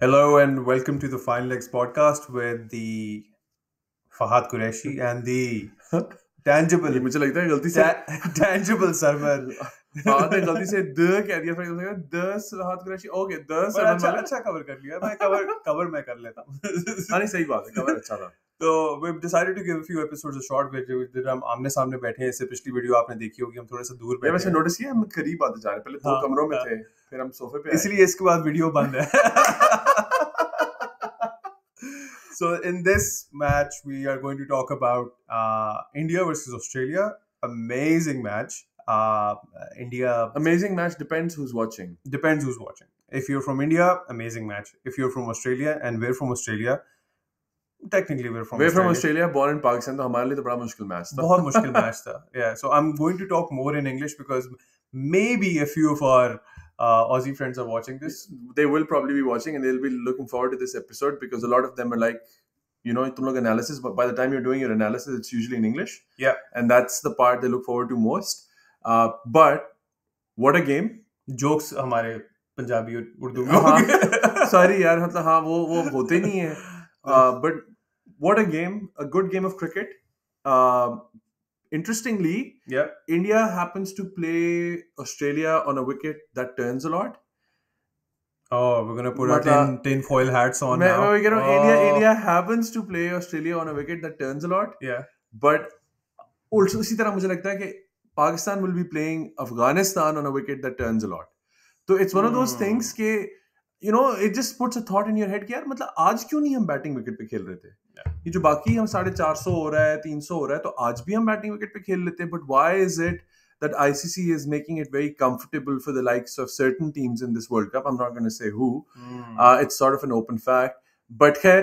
Hello and welcome to the Fine Legs podcast with the Fahad Qureshi and the tangible. मुझे I है गलती से tangible server. आपने गलती से the कह दिया फिर मुझे लगा the Fahad Qureshi. Okay the server. अच्छा cover कर लिया मैं cover cover मैं कर लेता हूँ. हाँ नहीं सही तो we've decided to give a few episodes a short video जिधर हम आमने सामने बैठे हैं इससे पिछली वीडियो आपने देखी होगी हम थोड़े से दूर ये बैठे वैसे हैं नोटिस किया हम करीब आते जा रहे हैं पहले दो हाँ, कमरों में हाँ। थे फिर हम सोफे पे। इसलिए इसके बाद वीडियो बंद है so in this match we are going to talk about uh, India versus Australia amazing match uh, India amazing match depends who's watching depends who's watching if you're from India amazing match if you're from Australia and we're from Australia technically we're from way from Australia. Australia born in Pakistan तो हमारे लिए तो बड़ा मुश्किल match था बहुत मुश्किल match था yeah so i'm going to talk more in english because maybe a few of our uh, aussie friends are watching this they will probably be watching and they'll be looking forward to this episode because a lot of them are like you know तुम लोग analysis but by the time you're doing your analysis it's usually in English Yeah. and that's the part they look forward to most uh, but what a game jokes हमारे पंजाबी और उर्दू में हाँ। होंगे sorry यार मतलब हाँ वो वो होते नहीं है but what a game a good game of cricket uh, interestingly yeah India happens to play Australia on a wicket that turns a lot oh we're gonna put our मतलब- tin, tin foil hats on मैं now मैं कह रहा हूँ India Oh, India happens to play Australia on a wicket that turns a lot yeah but also उसी तरह मुझे लगता है कि Pakistan will be playing Afghanistan on a wicket that turns a lot तो it's one of those Hmm. things कि you know it just puts a thought in your head कि यार मतलब आज क्यों नहीं हम बैटिंग विकेट पे खेल रहे थे ये जो बाकी हम साढ़े चार सौ हो रहा है तीन सौ हो रहा है तो आज भी हम बैटिंग विकेट पे खेल लेते हैं but why is it that ICC is making it very comfortable for the likes of certain teams in this World Cup I'm not going to say who Hmm. uh, it's sort of an open fact but khair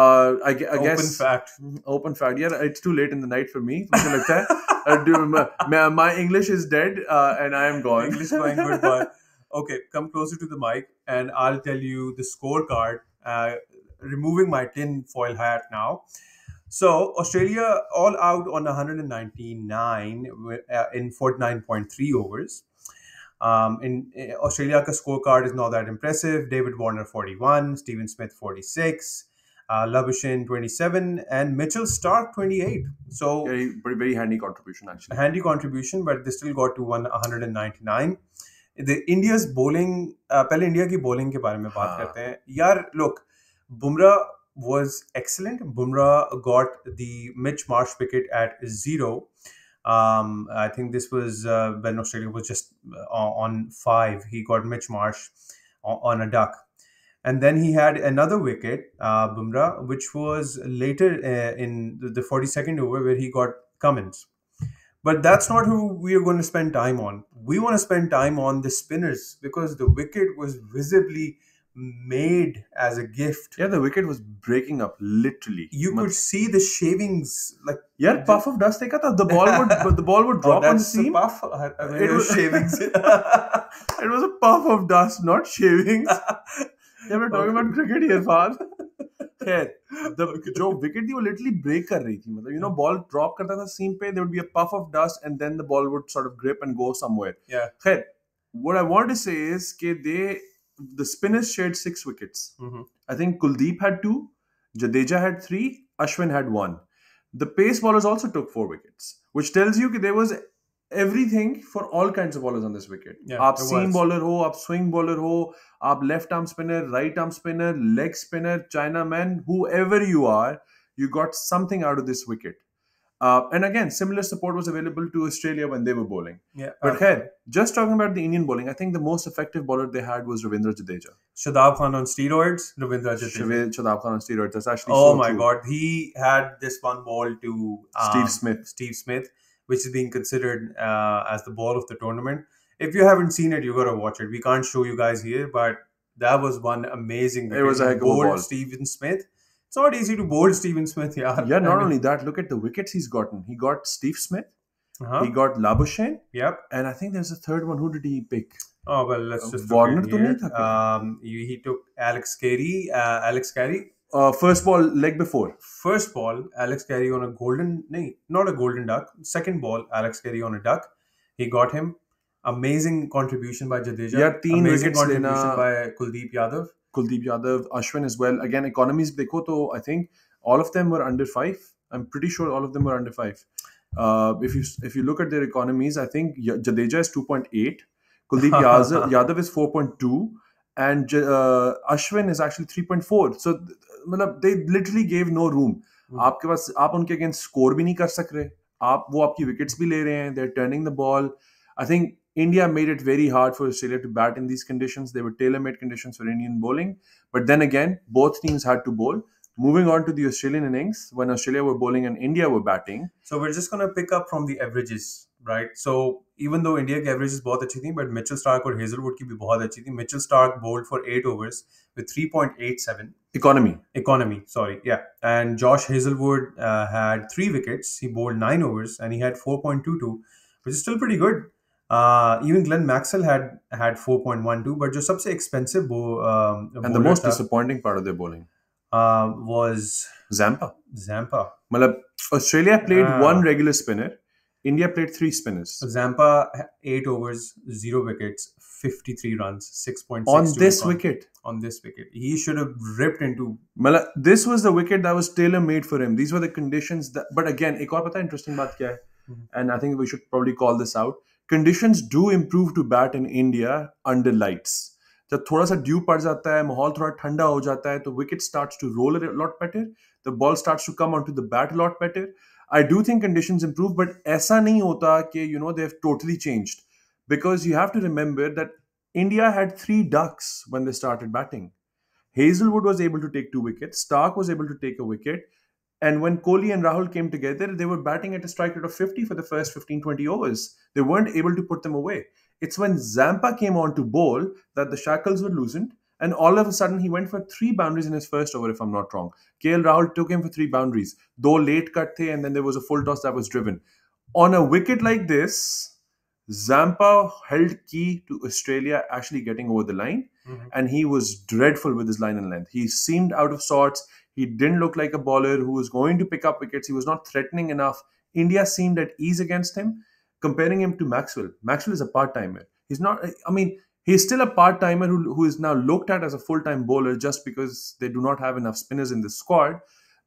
uh, I, gue- I open guess fact open fact yeah it's too late in the night for me मुझे लगता है uh, do, my, my English is dead uh, and I am gone English going goodbye. Okay, come closer to the mic and I'll tell you the scorecard. removing my tin foil hat now. So Australia all out on 199 uh, in 49.3 overs. Um, in, in Australia, scorecard is not that impressive. David Warner 41, Steven Smith 46, uh, 27, and Mitchell Starc 28. So very, very, very handy contribution actually. Handy contribution, but they still got to 199. The India's bowling uh, पहले India की bowling के बारे में बात करते हैं यार look Bumrah was excellent. Bumrah got the Mitch Marsh wicket at zero. Um, I think this was uh, when Australia was just uh, on five. He got Mitch Marsh on, a duck. And then he had another wicket, uh, Bumrah, which was later uh, in the 42nd over where he got Cummins. But that's not who we are going to spend time on. We want to spend time on the spinners because the wicket was visibly made as a gift. yeah the wicket was breaking up literally You could see the shavings like यार puff of dust देखा था the ball would the ball would oh, drop on the that's the seam puff. I, I mean, It it was was- shavings. it was a puff of dust not shavings yeah we're talking about cricket here Fahad खैर the जो wicket थी वो literally break कर रही थी मतलब you know ball drop करता था seam पे there would be a puff of dust and then the ball would sort of grip and go somewhere Yeah. खैर what I want to say is कि they the spinners shared six wickets Mhm. I think Kuldeep had two, Jadeja had three, Ashwin had one. The pace bowlers also took four wickets, which tells you that there was everything for all kinds of bowlers on this wicket. Yeah, आप it seam was. bowler हो, आप swing bowler हो, आप left arm spinner, right arm spinner, leg spinner, China man, whoever you are, you got something out of this wicket. Uh, and again, similar support was available to Australia when they were bowling. Yeah. But khair, just talking about the Indian bowling, I think the most effective bowler they had was Ravindra Jadeja. Shadab Khan on steroids, Ravindra Jadeja. Shadab Khan on steroids. That's actually Oh so my true. god, he had this one ball to um, Steve Smith. Steve Smith, which is being considered uh, as the ball of the tournament. If you haven't seen it, you gotta watch it. We can't show you guys here, but that was one amazing. It was a heck of a ball. Steven Smith it's not easy to bowl Steven Smith, yeah. Yeah, not I mean, only that, look at the wickets he's gotten. He got Steve Smith, uh-huh. he got Labuschagne. Yep. And I think there's a third one. Who did he pick? Oh well, let's just Warner to nahi tha um, he took Alex Carey, uh, Alex Carey. Uh, first ball leg before. First ball, Alex Carey on a golden, nahi, not a golden duck. Second ball, Alex Carey on a duck. He got him. Amazing contribution by Jadeja. Yeah, three Amazing contribution lena... by Kuldeep Yadav. Kuldeep Yadav, Ashwin as well. Again, economies dekho to I think all of them were under five. I'm pretty sure all of them were under five. Uh, if you if you look at their economies, I think Jadeja is 2.8, Kuldeep Yadav, Yadav is 4.2, and uh, Ashwin is actually 3.4. So मतलब they literally gave no room. Hmm. आपके पास आप उनके against score भी नहीं कर सक रहे आप वो आपकी विकेट्स भी ले रहे हैं they're turning the ball I think India made it very hard for Australia to bat in these conditions. They were tailor made conditions for Indian bowling. But then again, both teams had to bowl. Moving on to the Australian innings, when Australia were bowling and India were batting. So we're just going to pick up from the averages, right? So even though India averages बहुत अच्छी good, but Mitchell Starc or Hazlewood की both बहुत अच्छी थी. Mitchell Starc bowled for eight overs with 3.87 economy. Economy, sorry, yeah. And Josh Hazlewood uh, had three wickets. He bowled nine overs and he had 4.22, which is still pretty good. Uh, even Glenn Maxwell had had 4.12, but जो सबसे expensive bo, um, And the bowler most था, disappointing part of their bowling, uh, was Zampa. Zampa. मतलब Australia played Ah. one regular spinner, India played three spinners. Zampa eight overs, zero wickets, 53 runs, 6.6 On this econ- wicket, On this wicket, he should have ripped into. मतलब this was the wicket that was tailor made for him. These were the conditions that. But again, एक और पता है interesting बात क्या है? Mhm. And I think we should probably call this out. Conditions do improve to bat in India under lights जब थोड़ा सा ड्यू पड़ जाता है माहौल थोड़ा ठंडा हो जाता है तो wicket starts to roll lot better the ball starts to come on to the bat lot better I do think condition improve but ऐसा नहीं होता कि you know they have totally changed because you have to remember that India had three ducks one they started batting Hazlewood was able to take two wickets. Starc was able to take a wicket. And when Kohli and Rahul came together, they were batting at a strike rate of 50 for the first 15 20 overs. They weren't able to put them away. It's when Zampa came on to bowl that the shackles were loosened. And all of a sudden, he went for three boundaries in his first over, if I'm not wrong. KL Rahul took him for three boundaries. Though late cut the, and then there was a full toss that was driven. On a wicket like this, Zampa held key to Australia actually getting over the line mm-hmm. and he was dreadful with his line and length. He seemed out of sorts. He didn't look like a bowler who was going to pick up wickets. He was not threatening enough. India seemed at ease against him. Comparing him to Maxwell, Maxwell is a part timer. He's not, I mean, he's still a part timer who, who is now looked at as a full time bowler just because they do not have enough spinners in the squad.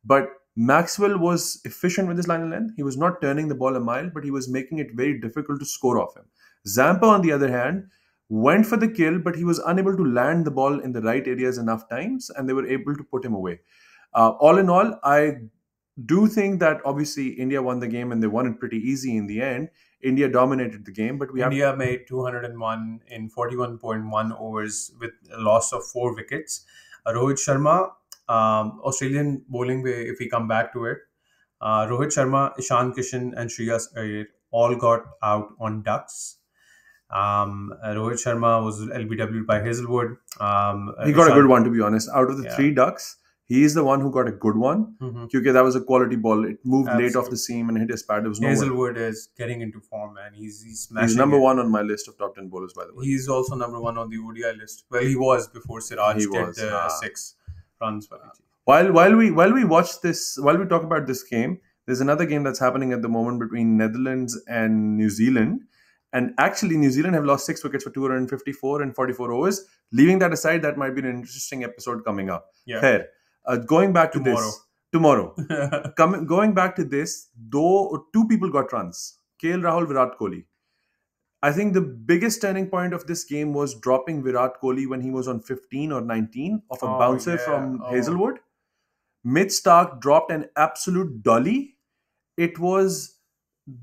But Maxwell was efficient with his line and length. He was not turning the ball a mile, but he was making it very difficult to score off him. Zampa, on the other hand, went for the kill, but he was unable to land the ball in the right areas enough times, and they were able to put him away. Uh, all in all, I do think that obviously India won the game and they won it pretty easy in the end. India dominated the game, but we have India made 201 in 41.1 overs with a loss of four wickets. Rohit Sharma, um, Australian bowling, way, if we come back to it, uh, Rohit Sharma, Ishan Kishan, and Shreyas Iyer all got out on ducks. Um, uh, Rohit Sharma was LBW by Hazlewood. Um, he got a good one to be honest. Out of the Yeah. three ducks, he is the one who got a good one. Because that was a quality ball. It moved late off the seam and hit his pad. There was no. Hazlewood is getting into form, man. He's he's smashing. He's number it. one on my list of top ten bowlers, by the way. He's also number one on the ODI list. Well, he was before Siraj He did was, uh, ah. six runs for the while while we while we watch this while we talk about this game there's another game that's happening at the moment between netherlands and new zealand. And actually new zealand have lost six wickets for 254 and 44 overs. Leaving that aside that might be an interesting episode coming up. Yeah. Khair, uh, going back to Tomorrow. this. Tomorrow. Coming going back to this though two people got runs. KL Rahul Virat Kohli I think the biggest turning point of this game was dropping Virat Kohli when he was on 15 or 19 of a Oh, bouncer yeah. from Oh. Hazlewood. Mitch Starc dropped an absolute dolly. It was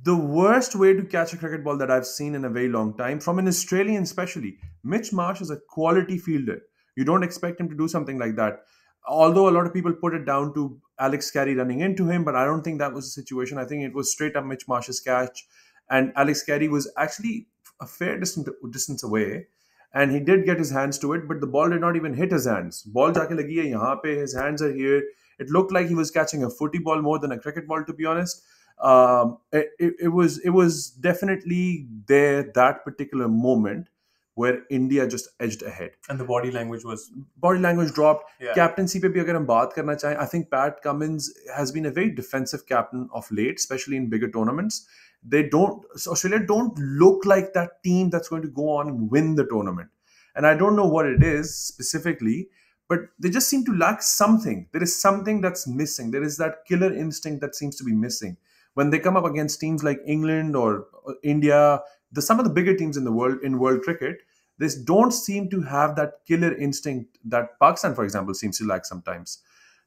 the worst way to catch a cricket ball that I've seen in a very long time, from an Australian especially. Mitch Marsh is a quality fielder. You don't expect him to do something like that. Although a lot of people put it down to Alex Carey running into him, but I don't think that was the situation. I think it was straight up Mitch Marsh's catch. And Alex Carey was actually a fair distance, distance away. And he did get his hands to it, but the ball did not even hit his hands. Ball jaake lagi hai yahan pe, his hands are here. It looked like he was catching a footy ball more than a cricket ball, to be honest. Um, it, it, it was it was definitely there that particular moment where India just edged ahead. and the body language was Body language dropped. yeah. Captaincy पे भी अगर हम बात करना चाहें, I think Pat Cummins has been a very defensive captain of late, especially in bigger tournaments. They don't Australia don't look like that team that's going to go on and win the tournament. And I don't know what it is specifically, but they just seem to lack something. There is something that's missing. There is that killer instinct that seems to be missing when they come up against teams like England or, or India. the, some of the bigger teams in the world in world cricket they don't seem to have that killer instinct that Pakistan, for example, seems to lack sometimes.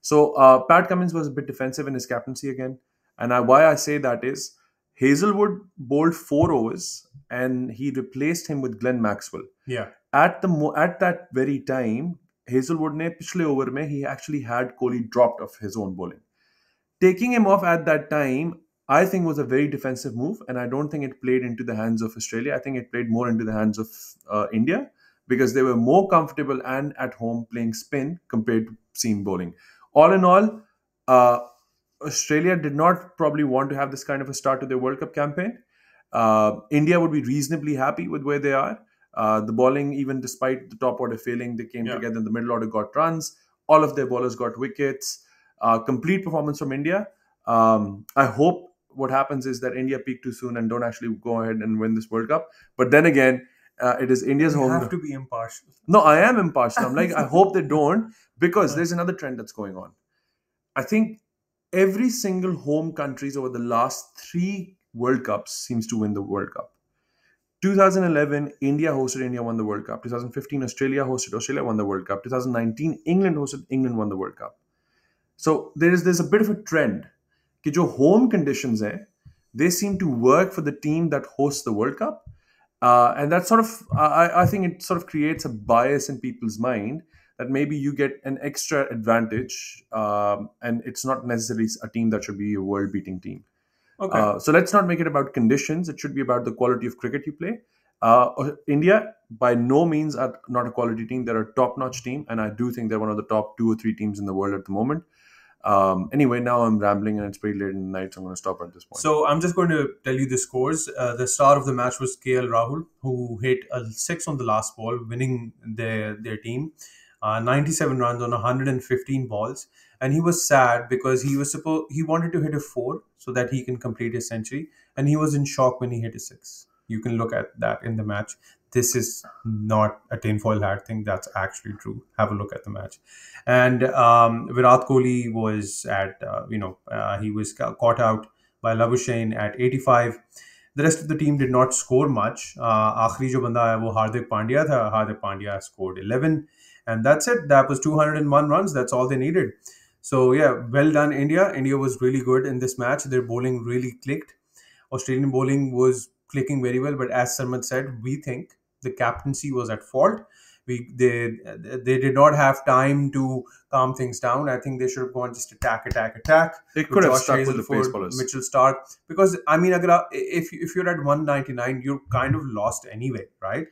So uh, Pat Cummins was a bit defensive in his captaincy again, and I, why I say that is Hazlewood bowled four overs and he replaced him with Glenn Maxwell. Yeah. At the at that very time, Hazlewood ne pichle over mein, he actually had Kohli dropped of his own bowling. Taking him off at that time I think was a very defensive move, and I don't think it played into the hands of Australia. I think it played more into the hands of uh, India because they were more comfortable and at home playing spin compared to seam bowling. All in all, uh, Australia did not probably want to have this kind of a start to their World Cup campaign. Uh, India would be reasonably happy with where they are. Uh, the bowling, even despite the top order failing, they came Yeah. together in the middle order, got runs. All of their bowlers got wickets. Uh, complete performance from India. Um, I hope what happens is that India peak too soon and don't actually go ahead and win this World Cup. But then again, uh, it is India's You home. have to be impartial. No, I am impartial. I'm like, I hope they don't because there's another trend that's going on. I think every single home countries over the last three World Cups seems to win the World Cup. 2011, India hosted, India won the World Cup. 2015, Australia hosted, Australia won the World Cup. 2019, England hosted, England won the World Cup. So there is there's a bit of a trend कि जो home conditions हैं, they seem to work for the team that hosts the World Cup. Uh, and that sort of, I, I think it sort of creates a bias in people's mind that maybe you get an extra advantage um, and it's not necessarily a team that should be a world beating team. Okay. Uh, so let's not make it about conditions. It should be about the quality of cricket you play. Uh, India, by no means, are not a quality team. They're a top notch team. And I do think they're one of the top two or three teams in the world at the moment. Um, anyway, now I'm rambling and it's pretty late in the night, so I'm going to stop at this point. So I'm just going to tell you the scores. Uh, the star of the match was KL Rahul, who hit a six on the last ball, winning their their team. Uh, 97 runs on 115 balls, and he was sad because he was supposed he wanted to hit a four so that he can complete his century, and he was in shock when he hit a six. You can look at that in the match this is not a tinfoil hat thing. That's actually true. Have a look at the match. And um, Virat Kohli was at, uh, you know, uh, he was caught out by Labuschagne at 85. The rest of the team did not score much. Uh, Akhri jo banda hai wo वो Pandya tha. था Pandya scored 11 and that's it. That was 201 runs. That's all they needed. So yeah, well done India. India was really good in this match. Their bowling really clicked. Australian bowling was clicking very well, but as Sarmat said, we think the captaincy was at fault. We they they did not have time to calm things down. I think they should have gone just attack, attack, attack. they could have Josh stuck with the pace bowlers. Mitchell Starc, because I mean, agar, if if you're at 199, you're kind of lost anyway, right?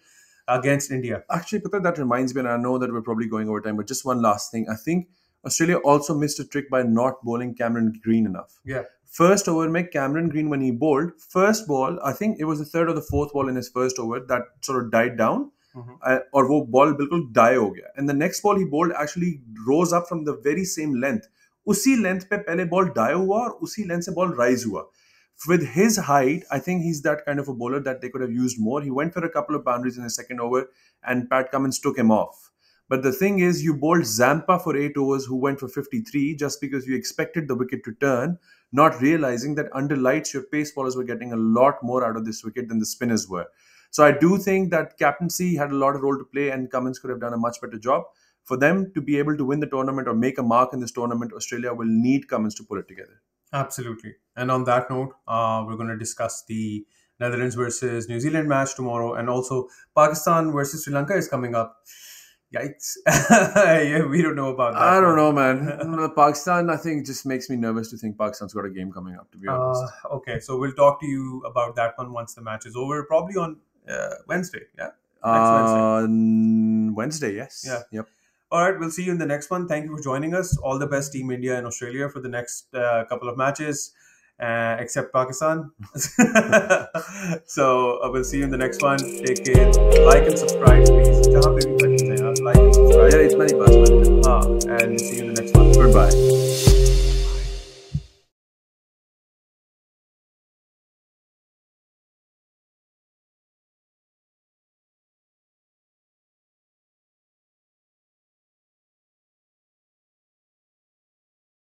Against India. Actually, Pata, that reminds me, and I know that we're probably going over time, but just one last thing. I think Australia also missed a trick by not bowling Cameron Green enough. Yeah First over में Cameron Green when he bowled, first ball, I think it was the third or the fourth ball in his first over that sort of died down. Mhm. Uh, और वो ball बिल्कुल die हो गया. And the next ball he bowled actually rose up from the very same length. उसी length पे पहले ball die हुआ और उसी length से ball rise हुआ. With his height, I think he's that kind of a bowler that they could have used more. He went for a couple of boundaries in the second over, and Pat Cummins took him off. But the thing is, you bowled Zampa for eight overs, who went for 53, just because you expected the wicket to turn, not realizing that under lights, your pace bowlers were getting a lot more out of this wicket than the spinners were. So I do think that captaincy had a lot of role to play, and Cummins could have done a much better job. For them to be able to win the tournament or make a mark in this tournament, Australia will need Cummins to pull it together. Absolutely. And on that note, uh, we're going to discuss the Netherlands versus New Zealand match tomorrow, and also Pakistan versus Sri Lanka is coming up. Yikes! yeah, we don't know about that. I don't know, man. Pakistan, I think, just makes me nervous to think Pakistan's got a game coming up. To be honest, Uh, okay, so we'll talk to you about that one once the match is over, probably on uh, Wednesday. Yeah. uh, Wednesday, yes. Yeah. Yep. All right, we'll see you in the next one. Thank you for joining us. All the best, Team India and Australia, for the next uh, couple of matches, uh, except Pakistan. so uh, we'll see you in the next one. Take care. Like and subscribe, please it's many my password. Ah, and see you in the next one. Goodbye.